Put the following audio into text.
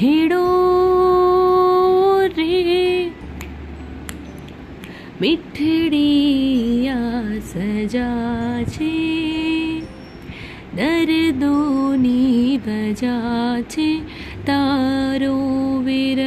छेड़ो रे। मिठड़िया सजा छे दर्दोनी बजा छे तारो विर